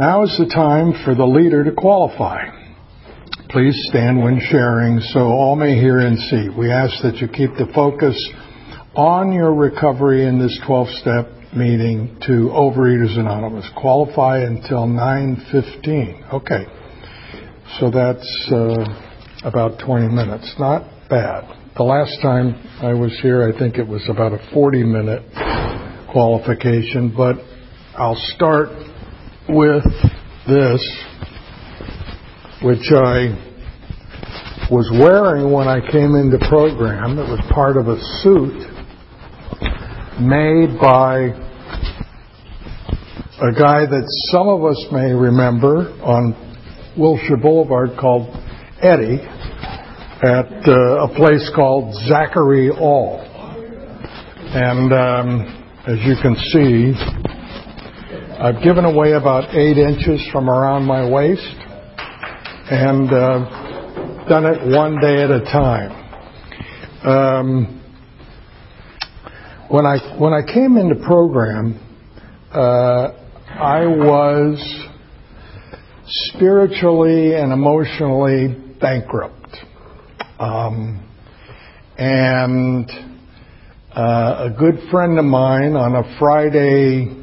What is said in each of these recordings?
Now is the time for the leader to qualify. Please stand when sharing so all may hear and see. We ask that you keep the focus on your recovery in this 12-step meeting to Overeaters Anonymous. Qualify until 9:15. Okay. So that's uh, about 20 minutes. Not bad. The last time I was here, I think it was about a 40-minute qualification, but I'll start with this, which I was wearing when I came into program. It was part of a suit made by a guy that some of us may remember on Wilshire Boulevard called Eddie at uh, a place called Zachary All. And um, as you can see, I've given away about eight inches from around my waist and uh, done it one day at a time. Um, when I when I came into program, uh, I was spiritually and emotionally bankrupt, um, and uh, a good friend of mine on a Friday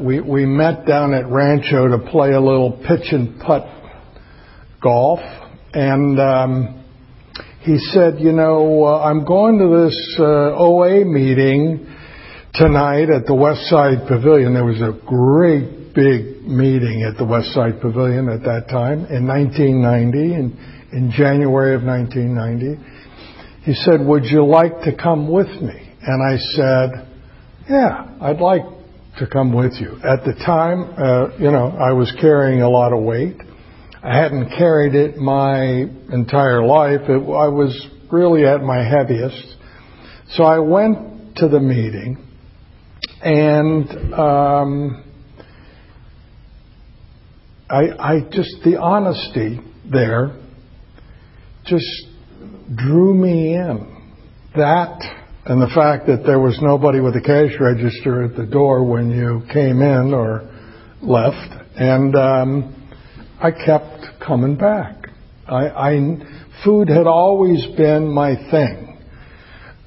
we we met down at Rancho to play a little pitch and putt golf, and um, he said, you know, uh, I'm going to this uh, OA meeting tonight at the West Side Pavilion. There was a great big meeting at the West Side Pavilion at that time in 1990, in, in January of 1990. He said, would you like to come with me? And I said, yeah, I'd like to come with you. At the time, uh, you know, I was carrying a lot of weight. I hadn't carried it my entire life. It, I was really at my heaviest. So I went to the meeting and um, I, I just, the honesty there just drew me in. That and the fact that there was nobody with a cash register at the door when you came in or left, and um, I kept coming back. I, I food had always been my thing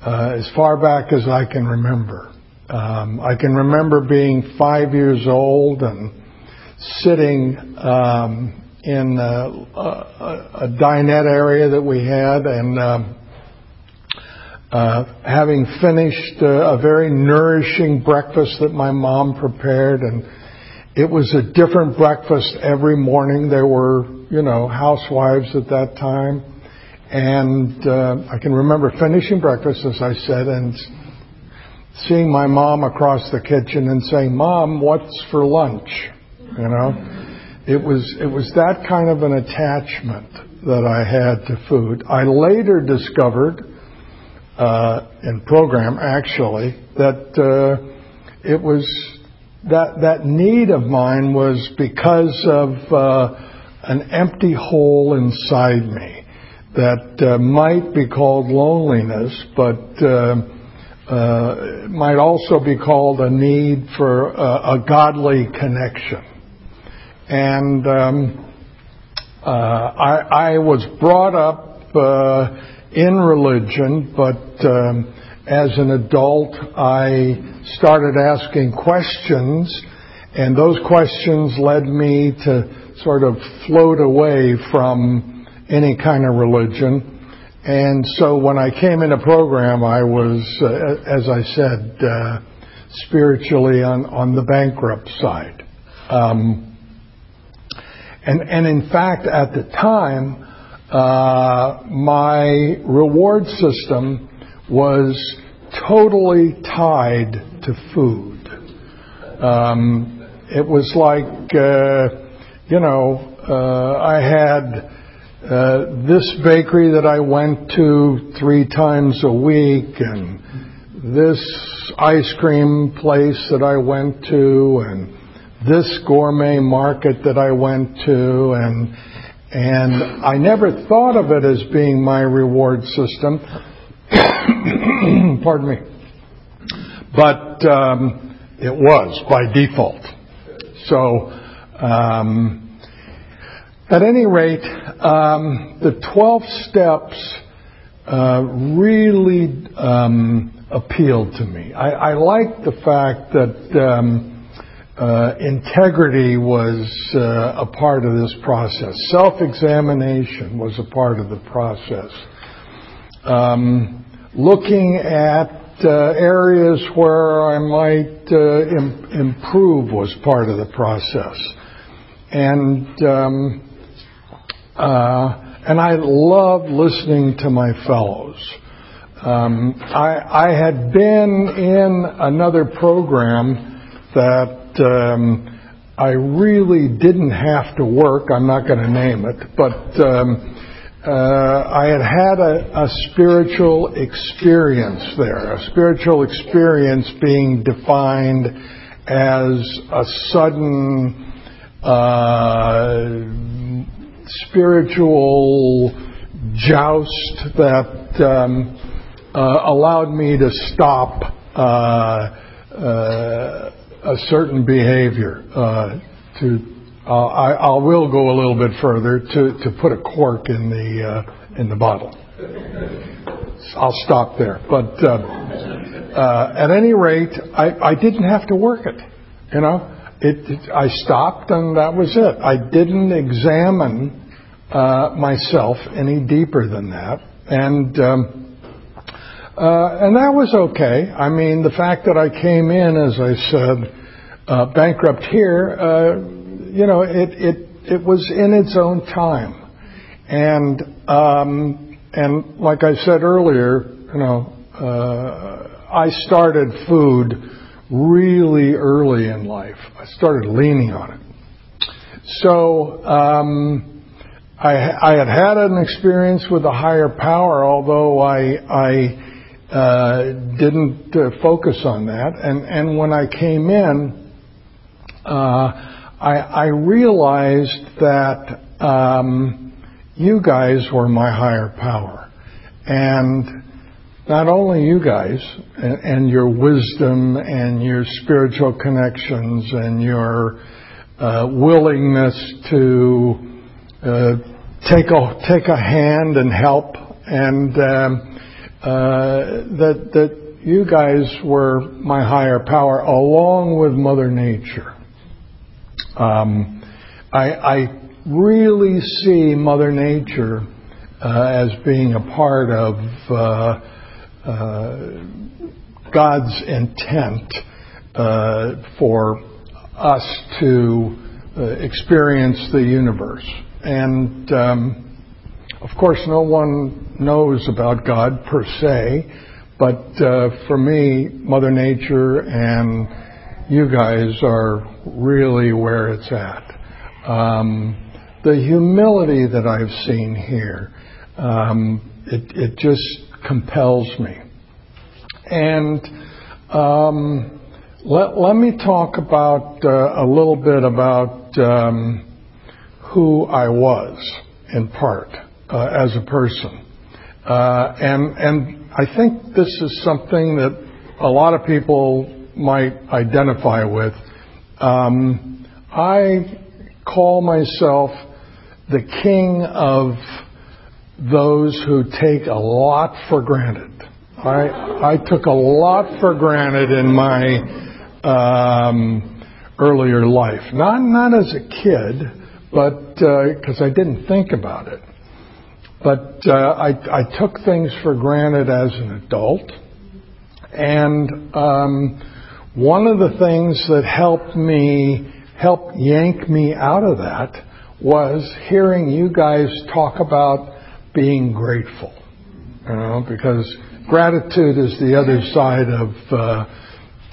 uh, as far back as I can remember. Um, I can remember being five years old and sitting um, in a, a dinette area that we had and. Uh, having finished uh, a very nourishing breakfast that my mom prepared, and it was a different breakfast every morning. There were, you know, housewives at that time, and uh, I can remember finishing breakfast, as I said, and seeing my mom across the kitchen and saying, "Mom, what's for lunch?" You know. It was it was that kind of an attachment that I had to food. I later discovered uh, in program actually that uh, it was that that need of mine was because of uh, an empty hole inside me that uh, might be called loneliness, but uh, uh, might also be called a need for a, a godly connection. And um, I, I was brought up in religion, but um, as an adult, I started asking questions, and those questions led me to sort of float away from any kind of religion. And so when I came in a program, I was, uh, as I said, uh, spiritually on, on the bankrupt side. Um, and, and in fact, at the time, uh, my reward system was totally tied to food. Um, it was like, uh, you know, uh, I had uh, this bakery that I went to three times a week, and this ice cream place that I went to, and this gourmet market that I went to, and and I never thought of it as being my reward system. Pardon me. But um, it was by default. So Um, at any rate, um, the 12 steps uh, really um, appealed to me. I, I liked the fact that um, uh, integrity was uh, a part of this process. Self-examination was a part of the process. Um, looking at uh, areas where I might uh, Im- improve was part of the process. And um, uh, and I loved listening to my fellows. Um, I, I, had been in another program that I really didn't have to work. I'm not going to name it, but um, uh, I had had a, a, spiritual experience there. A spiritual experience being defined as a sudden. Uh, spiritual joust that um, uh, allowed me to stop uh, uh, a certain behavior. Uh, to I, I, will go a little bit further to, to put a cork in the uh, in the bottle. I'll stop there. But uh, at any rate, I, I didn't have to work it. You know, it, it, I stopped and that was it. I didn't examine uh, myself any deeper than that, and um, uh, and that was okay. I mean, the fact that I came in, as I said, uh, bankrupt here, uh, you know, it it it was in its own time, and um, and like I said earlier, you know, uh, I started food really early in life. I started leaning on it. So. Um, I, I had had an experience with a higher power, although I, I didn't uh, focus on that. And, and when I came in, uh, I, I realized that um, you guys were my higher power. And not only you guys and, your wisdom and your spiritual connections and your uh, willingness to uh, take a take a hand and help, and um, uh, that that you guys were my higher power along with Mother Nature. Um, I, I really see Mother Nature uh, as being a part of uh, uh, God's intent uh, for us to uh, experience the universe. And um, of course, no one knows about God per se, but uh, for me, Mother Nature and you guys are really where it's at. Um, the humility that I've seen here, um, it, it, just compels me. And um, let, let, me talk about uh, a little bit about um, who I was in part uh, as a person. Uh, and, and I think this is something that a lot of people might identify with. Um, I call myself the king of those who take a lot for granted. I, I took a lot for granted in my um, earlier life. Not not as a kid, but because uh, I didn't think about it. But uh, I, I, took things for granted as an adult, and um, one of the things that helped me help yank me out of that was hearing you guys talk about being grateful. You know, because gratitude is the other side of uh,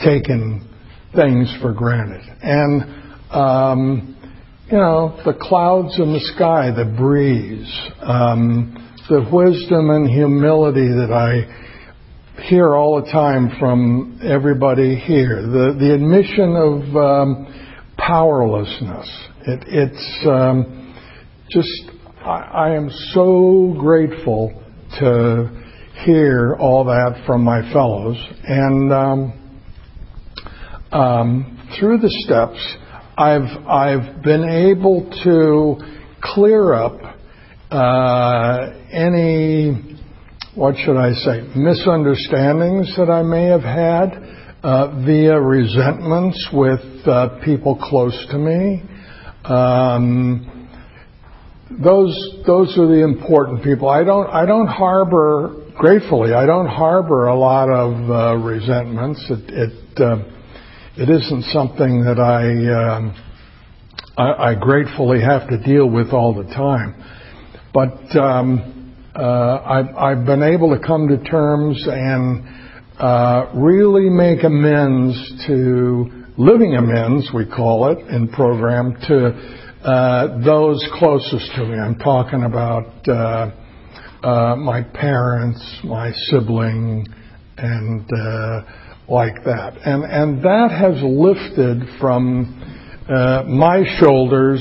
taking things for granted, and um, you know, the clouds in the sky, the breeze, um, the wisdom and humility that I hear all the time from everybody here, the, the admission of um, powerlessness. It, it's um, just, I, I, am so grateful to hear all that from my fellows. And um, um, through the steps, I've I've been able to clear up uh, any what should I say misunderstandings that I may have had uh, via resentments with uh, people close to me. Um, those those are the important people. I don't I don't harbor gratefully. I don't harbor a lot of uh, resentments. It it, uh, it isn't something that I, um, I, I gratefully have to deal with all the time. But um, uh, I've, I've been able to come to terms and uh, really make amends to living amends, we call it in program, to uh, those closest to me. I'm talking about uh, uh, my parents, my sibling, and uh, like that. And and that has lifted from uh, my shoulders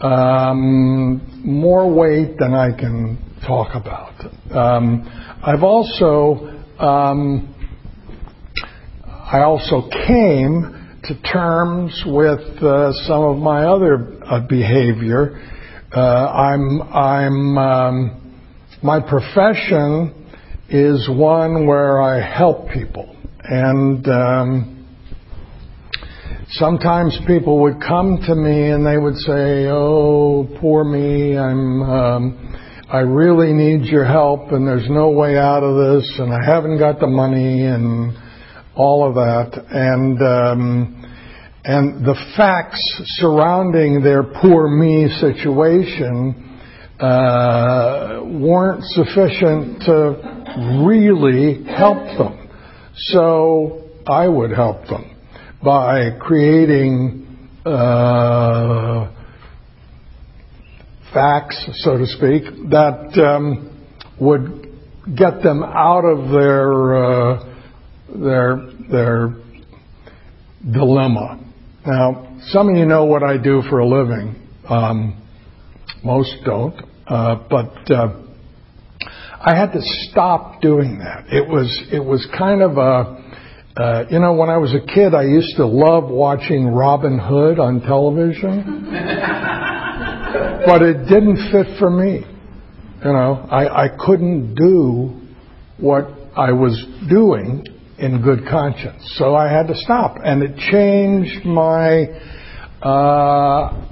um, more weight than I can talk about. Um, I've also um, I also came to terms with uh, some of my other uh, behavior. Uh, I'm, I'm, um, my profession is one where I help people, and um, sometimes people would come to me and they would say, "Oh, poor me, I'm." Um, I really need your help and there's no way out of this and I haven't got the money and all of that. And um, and the facts surrounding their poor me situation uh, weren't sufficient to really help them. So I would help them by creating uh, facts, so to speak, that um, would get them out of their uh, their their dilemma. Now, some of you know what I do for a living. Um, most don't. Uh, but uh, I had to stop doing that. It was it was kind of a uh, you know when I was a kid I used to love watching Robin Hood on television, but it didn't fit for me. You know I, I couldn't do what I was doing in good conscience. So I had to stop, and it changed my uh,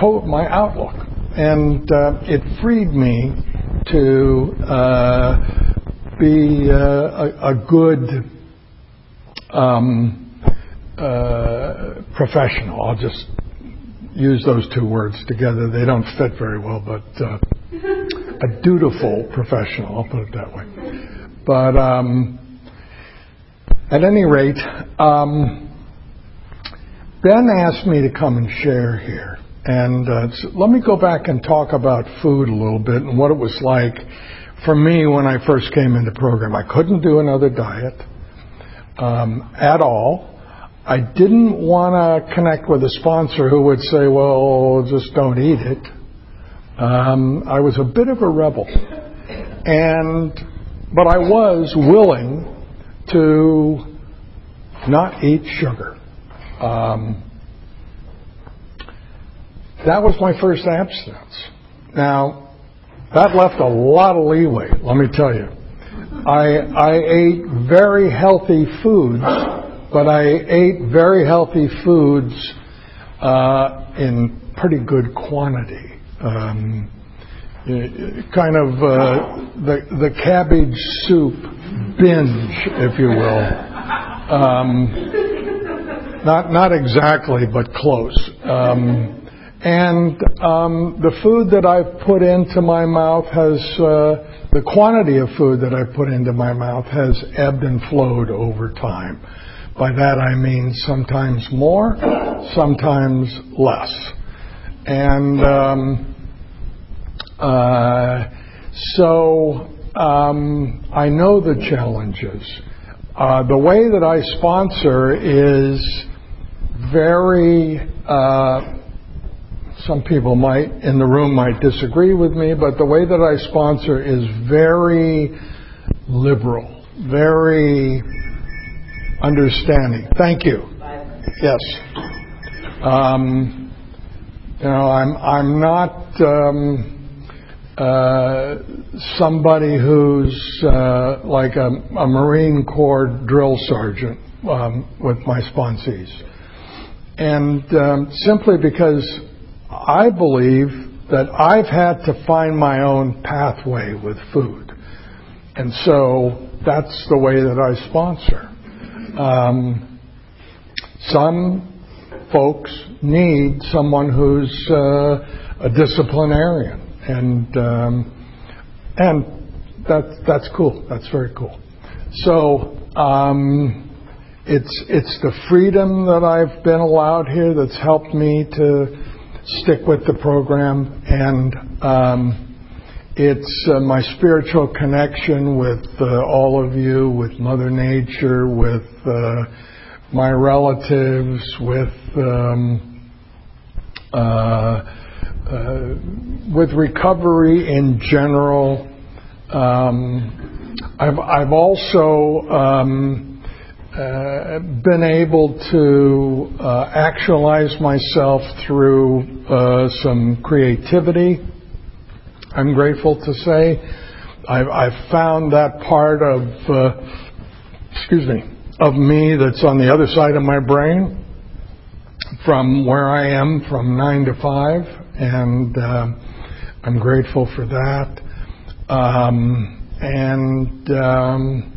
to- my outlook, and uh, it freed me to uh, be uh, a, good um, uh, professional. I'll just use those two words together. They don't fit very well, but a dutiful professional. I'll put it that way. But um, at any rate, um, Ben asked me to come and share here. And uh, let me go back and talk about food a little bit and what it was like for me when I first came into the program. I couldn't do another diet um, at all. I didn't want to connect with a sponsor who would say, well, just don't eat it. Um, I was a bit of a rebel. And, but I was willing to not eat sugar. Um, that was my first abstinence. Now, that left a lot of leeway, let me tell you. I, I ate very healthy foods, but I ate very healthy foods uh, in pretty good quantity. Um, kind of uh, the the cabbage soup binge, if you will. Um, not not exactly, but close. Um, and um, the food that I've put into my mouth has uh, the quantity of food that I've put into my mouth has ebbed and flowed over time. By that I mean sometimes more, sometimes less. And um, uh, so um, I know the challenges. Uh, the way that I sponsor is very. Uh, some people might in the room might disagree with me, but the way that I sponsor is very liberal, very understanding. Thank you. Yes. Um, you know, I'm I'm not um, uh, somebody who's uh, like a, a, Marine Corps drill sergeant um, with my sponsees, and um, simply because I believe that I've had to find my own pathway with food, and so that's the way that I sponsor. Um, some folks need someone who's uh, a disciplinarian, and um, and that that's cool. That's very cool. So um, it's it's the freedom that I've been allowed here that's helped me to stick with the program, and um, it's uh, my spiritual connection with uh, all of you, with Mother Nature, with uh, my relatives, with um, uh, uh, with recovery in general. Um, I've, I've also um, uh, been able to actualize myself through uh, some creativity. I'm grateful to say I've, I've found that part of, uh, excuse me, of me that's on the other side of my brain from where I am from nine to five, and uh, I'm grateful for that. Um, and um,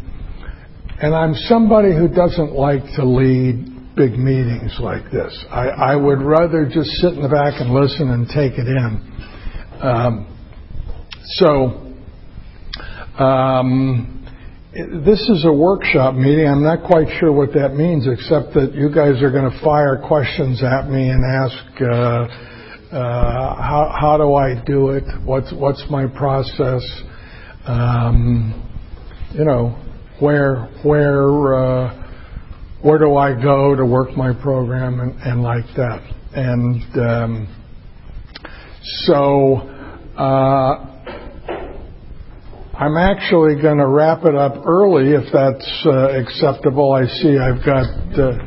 and I'm somebody who doesn't like to lead big meetings like this. I, I would rather just sit in the back and listen and take it in. Um, so. Um, this is a workshop meeting. I'm not quite sure what that means, except that you guys are going to fire questions at me and ask, uh, uh, how, how do I do it? What's, what's my process? Um, you know, where, where, uh, where do I go to work my program and, and like that. And um, so, uh, I'm actually going to wrap it up early if that's uh, acceptable. I see I've got uh,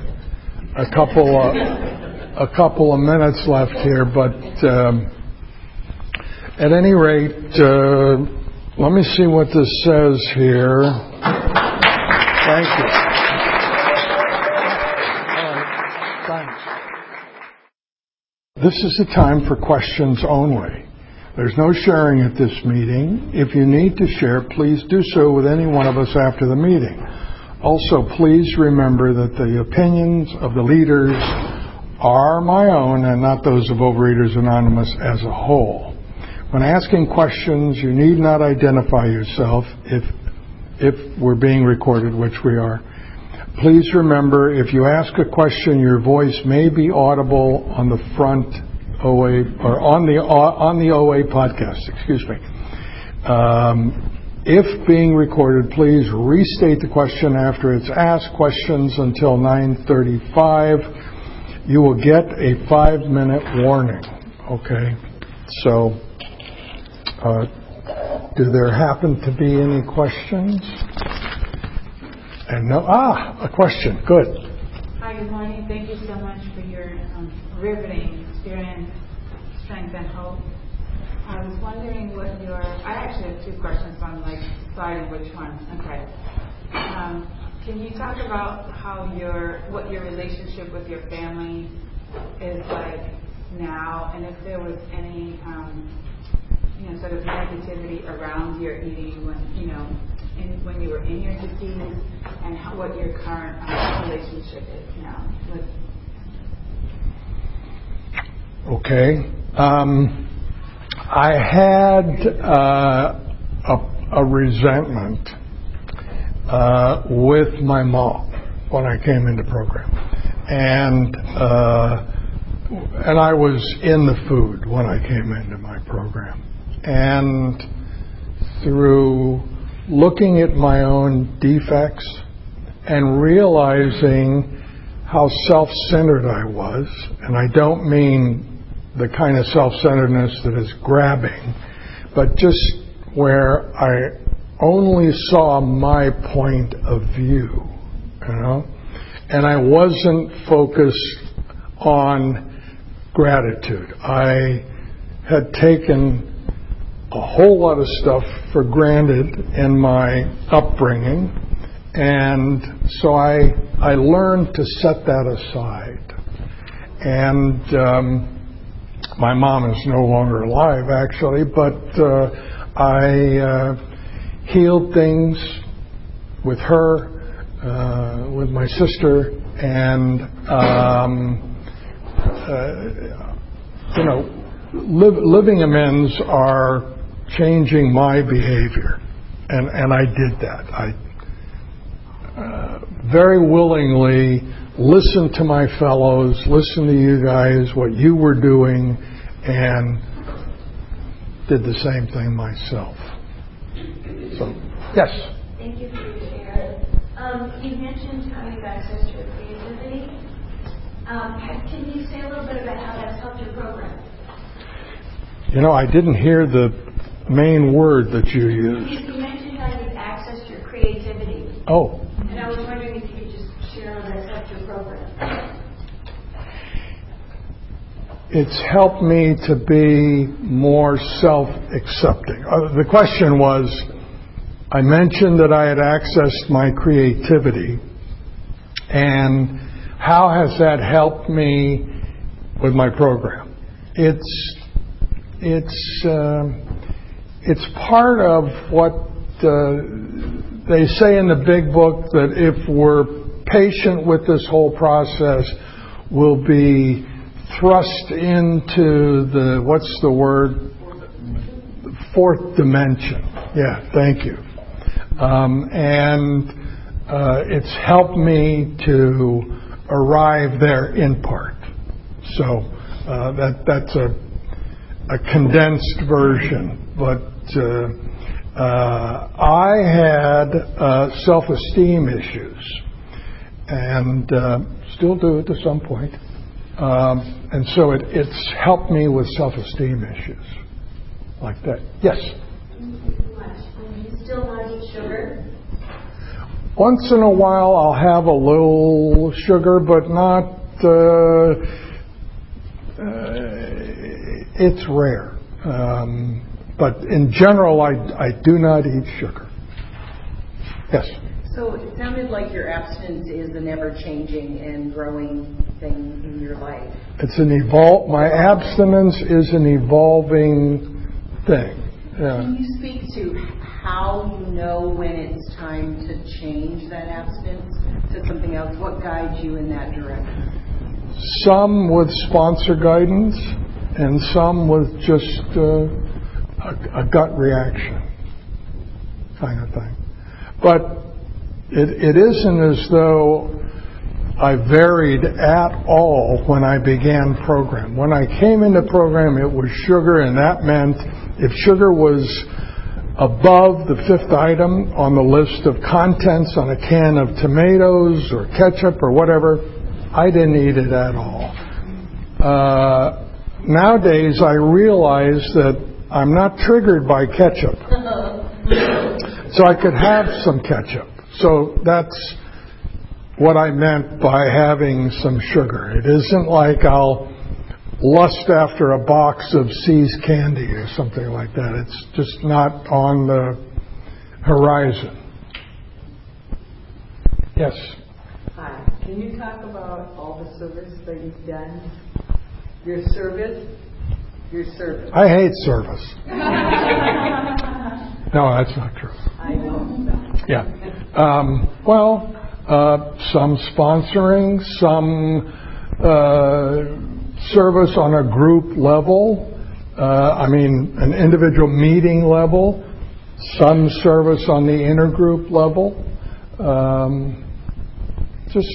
a couple of, a couple of minutes left here, but um, at any rate, uh, let me see what this says here. Thank you. thanks. This is the time for questions only. There's no sharing at this meeting. If you need to share, please do so with any one of us after the meeting. Also, please remember that the opinions of the leaders are my own and not those of Overeaters Anonymous as a whole. When asking questions, you need not identify yourself if, if we're being recorded, which we are. Please remember, if you ask a question, your voice may be audible on the front OA or on the on the OA podcast. Excuse me. Um, if being recorded, please restate the question after it's asked. Questions until 9:35. You will get a five-minute warning. Okay. So, uh, do there happen to be any questions? And no. Ah, a question. Good. Hi. Good morning. Thank you so much for your um, riveting experience, strength, and hope. I was wondering what your. I actually have two questions, so I'm like deciding which one. Okay. Um, can you talk about how your what your relationship with your family is like now, and if there was any um, you know sort of negativity around your eating when you know in, when you were in your disease, and how, what your current um, relationship is now with Okay. Um, I had uh, a, a, resentment uh, with my mom when I came into program, and uh, and I was in the food when I came into my program, and through looking at my own defects and realizing how self-centered I was, and I don't mean the kind of self-centeredness that is grabbing, but just where I only saw my point of view, you know, and I wasn't focused on gratitude. I had taken a whole lot of stuff for granted in my upbringing, and so I I learned to set that aside. And um, my mom is no longer alive, actually, but uh, I uh, healed things with her, uh, with my sister, and um, uh, you know, li- living amends are changing my behavior, and and I did that. I uh, very willingly listened to my fellows, listened to you guys, what you were doing, and did the same thing myself. So, yes. Thank you for your share. Um, you mentioned you've accessed your creativity. Um, can you say a little bit about how that's helped your program? You know, I didn't hear the main word that you You, used. you mentioned how you've accessed your creativity, Oh, and I was wondering if you could just share how that's helped your program. it's helped me to be more self accepting. Uh, the question was I mentioned that I had accessed my creativity, and how has that helped me with my program? It's it's uh, it's part of what uh, they say in the big book that if we're patient with this whole process, we'll be thrust into the what's the word fourth dimension. Yeah, thank you. Um, and uh, it's helped me to arrive there in part. So uh, that that's a a condensed version, but I had uh, self-esteem issues, and uh, still do to some point. Um, and so it, it's helped me with self-esteem issues like that. Yes. You. Um, still eat sugar? Once in a while, I'll have a little sugar, but not. Uh, uh, it's rare. But in general, I, I do not eat sugar. Yes. So it sounded like your abstinence is an ever-changing and growing thing in your life. It's an evol. My abstinence is an evolving thing. Yeah. Can you speak to how you know when it's time to change that abstinence to something else? What guides you in that direction? Some with sponsor guidance, and some with just uh, a, a gut reaction kind of thing. But it, it isn't as though I varied at all when I began program. When I came into program, it was sugar, and that meant if sugar was above the fifth item on the list of contents on a can of tomatoes or ketchup or whatever, I didn't eat it at all. Uh, nowadays, I realize that I'm not triggered by ketchup. So I could have some ketchup. So that's what I meant by having some sugar. It isn't like I'll lust after a box of See's candy or something like that. It's just not on the horizon. Yes. Hi. Can you talk about all the service that you've done? Your service? Your service. I hate service. No, that's not true. I know. Yeah. Um, well, uh, some sponsoring, some uh, service on a group level. Uh, I mean, an individual meeting level. Some service on the intergroup level. Um, just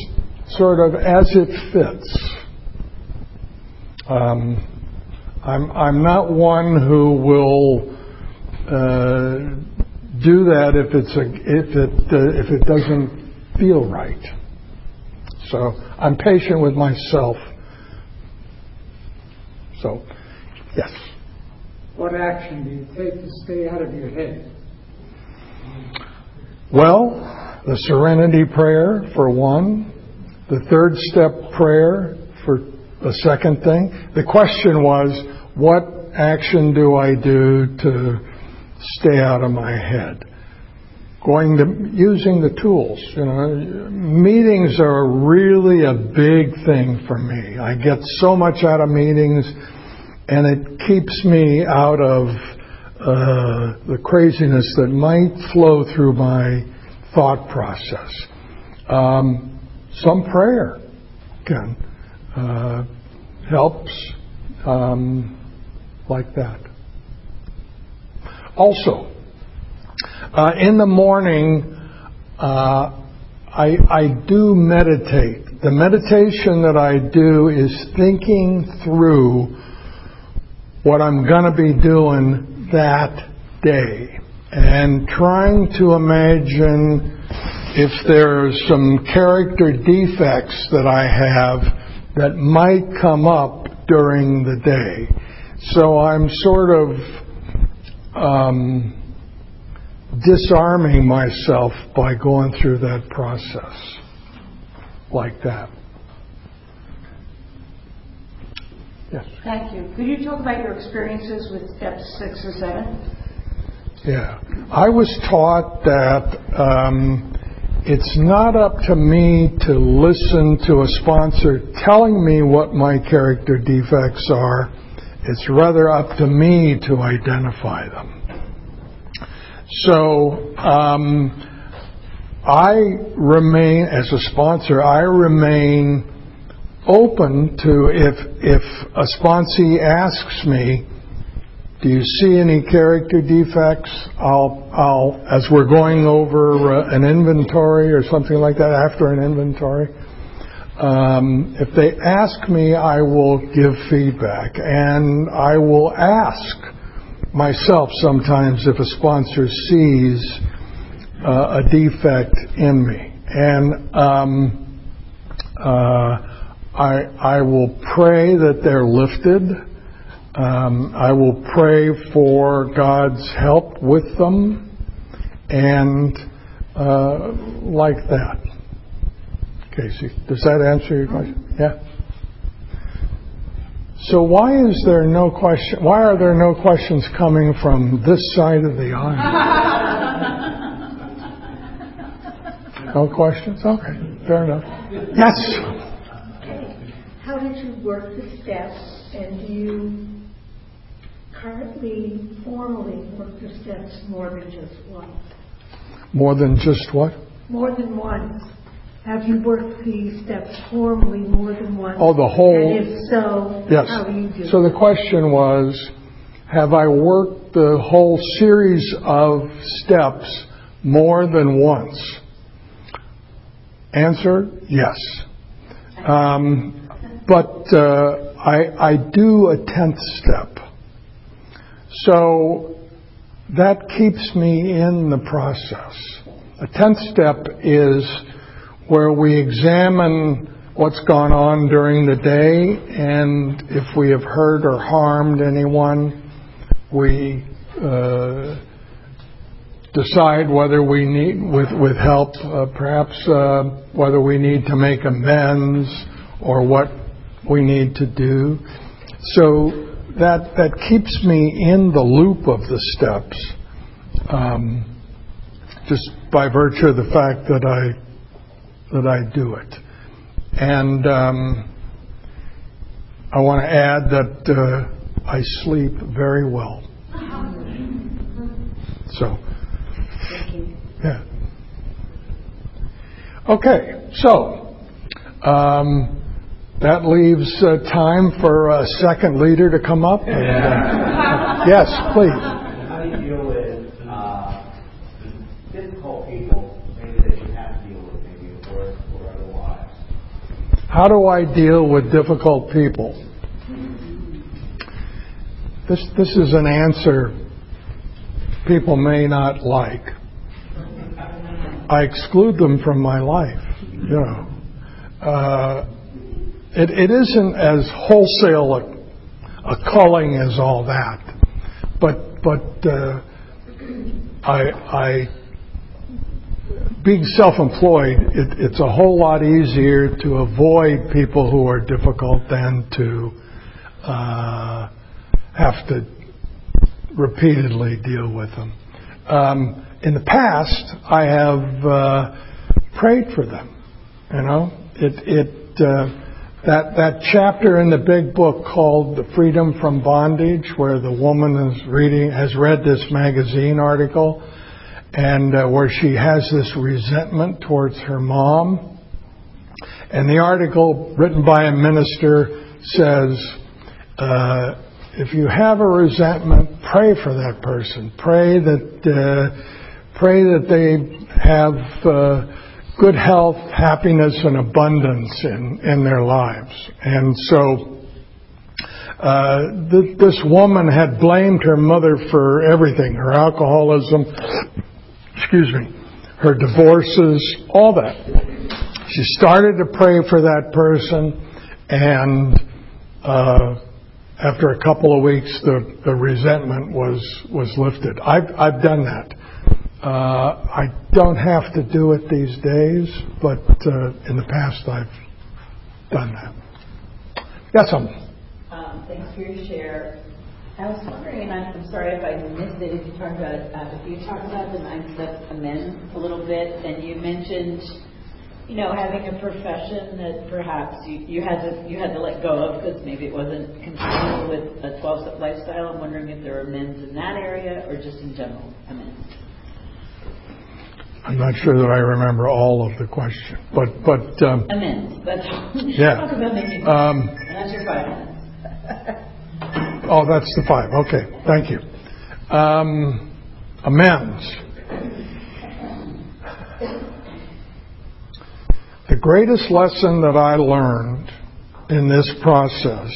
sort of as it fits. Um, I'm I'm not one who will uh, do that if it's a if it uh, if it doesn't feel right. So I'm patient with myself. So, yes. What action do you take to stay out of your head? Well, the serenity prayer for one, the third step prayer for the second thing. The question was, what action do I do to stay out of my head? Going to using the tools. You know, meetings are really a big thing for me. I get so much out of meetings, and it keeps me out of uh, the craziness that might flow through my thought process. Um, some prayer can uh, helps um, like that. Also, uh, in the morning, uh, I, I do meditate. The meditation that I do is thinking through what I'm going to be doing that day and trying to imagine if there's some character defects that I have that might come up during the day. So I'm sort of um, disarming myself by going through that process like that. Yes. Thank you. Could you talk about your experiences with steps six or seven? Yeah. I was taught that um, it's not up to me to listen to a sponsor telling me what my character defects are. It's rather up to me to identify them. So, um, I remain, as a sponsor, I remain open to if, if a sponsee asks me, do you see any character defects? I'll, I'll, as we're going over uh, an inventory or something like that, after an inventory, um, if they ask me, I will give feedback. And I will ask myself sometimes if a sponsor sees uh, a defect in me. And um, uh, I, I will pray that they're lifted. Um, I will pray for God's help with them and uh, like that. Casey, does that answer your question? Yeah. So why is there no question? Why are there no questions coming from this side of the aisle? no questions? Okay, fair enough. Yes. Okay. How did you work the steps, and do you currently formally work the steps more than just once? More than just what? More than once. Have you worked the steps formally more than once? Oh, the whole. And if so, yes. how do you do So the question was, have I worked the whole series of steps more than once? Answer: Yes. Um, but uh, I, I do a tenth step. So that keeps me in the process. A tenth step is where we examine what's gone on during the day and if we have hurt or harmed anyone, we uh, decide whether we need, with, with help, uh, perhaps uh, whether we need to make amends or what we need to do. So that that keeps me in the loop of the steps, um, just by virtue of the fact that I that I do it. And um, I want to add that uh, I sleep very well. So, yeah. Okay, so um, that leaves uh, time for a second leader to come up. And, uh, yes, please. How do I deal with difficult people? This this is an answer people may not like. I exclude them from my life. You know, uh, it, it isn't as wholesale a, a culling as all that, but but uh, I I being self-employed, it, it's a whole lot easier to avoid people who are difficult than to uh, have to repeatedly deal with them. Um, in the past, I have uh, prayed for them. You know, it it uh, that that chapter in the big book called "The Freedom from Bondage," where the woman is reading has read this magazine article, and uh, where she has this resentment towards her mom, and the article written by a minister says. Uh, if you have a resentment, pray for that person. Pray that uh, pray that they have uh, good health, happiness, and abundance in in their lives. And so, uh, th- this woman had blamed her mother for everything: her alcoholism, excuse me, her divorces, all that. She started to pray for that person, and uh, after a couple of weeks, the, the resentment was was lifted. I've I've done that. Uh, I don't have to do it these days, but uh, in the past I've done that. Got something? Um, thanks for your share. I was wondering, and I'm, I'm sorry if I missed it, if you talked about uh, if you talked about the nine steps amends a little bit, and you mentioned you know, having a profession that perhaps you, you had to you had to let go of because maybe it wasn't compatible with a 12 step lifestyle. I'm wondering if there are amends in that area or just in general amends. I'm not sure that I remember all of the question, but but um, amends. That's yeah. Talk about making. Um, and that's your five minutes. Oh, that's the five. Okay, thank you. Um, amends. The greatest lesson that I learned in this process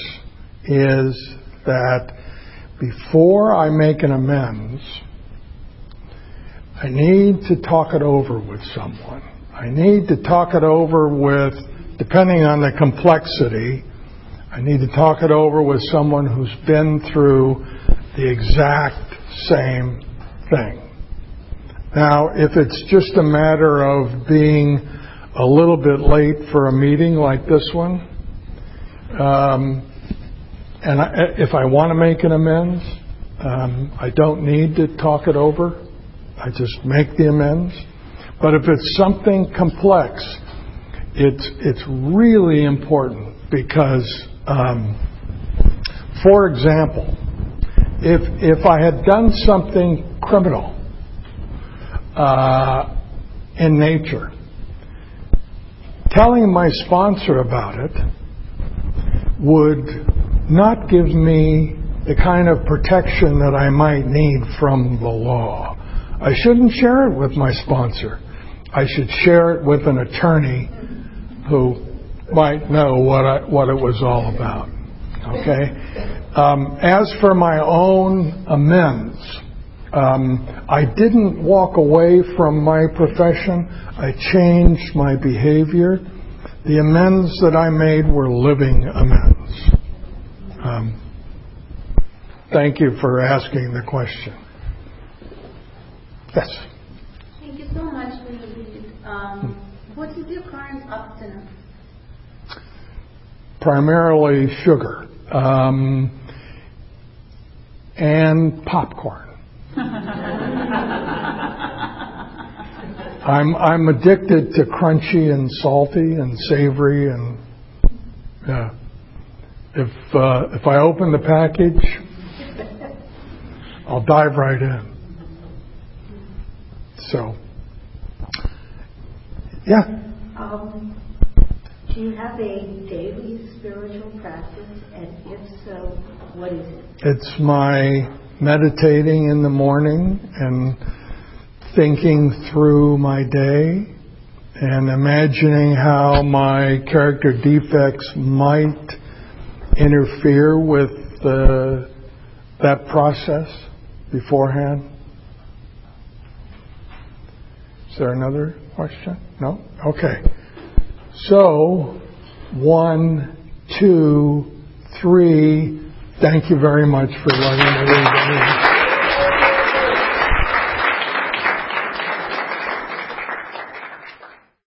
is that before I make an amends, I need to talk it over with someone. I need to talk it over with, depending on the complexity, I need to talk it over with someone who's been through the exact same thing. Now, if it's just a matter of being a little bit late for a meeting like this one. Um, and I, if I want to make an amends, um, I don't need to talk it over. I just make the amends. But if it's something complex, it's it's really important because, um, for example, if if I had done something criminal uh, in nature, telling my sponsor about it would not give me the kind of protection that I might need from the law. I shouldn't share it with my sponsor. I should share it with an attorney who might know what I, what it was all about. Okay. Um, as for my own amends, um, I didn't walk away from my profession. I changed my behavior. The amends that I made were living amends. Um, thank you for asking the question. Yes. Thank you so much, um, What is your current abstinence? Primarily sugar um, and popcorn. I'm I'm addicted to crunchy and salty and savory and yeah. If uh, if I open the package, I'll dive right in. So, yeah. Um, do you have a daily spiritual practice, and if so, what is it? It's my meditating in the morning and thinking through my day and imagining how my character defects might interfere with the, that process beforehand. Is there another question? No? Okay. So, one, two, three. Thank you very much for letting me read.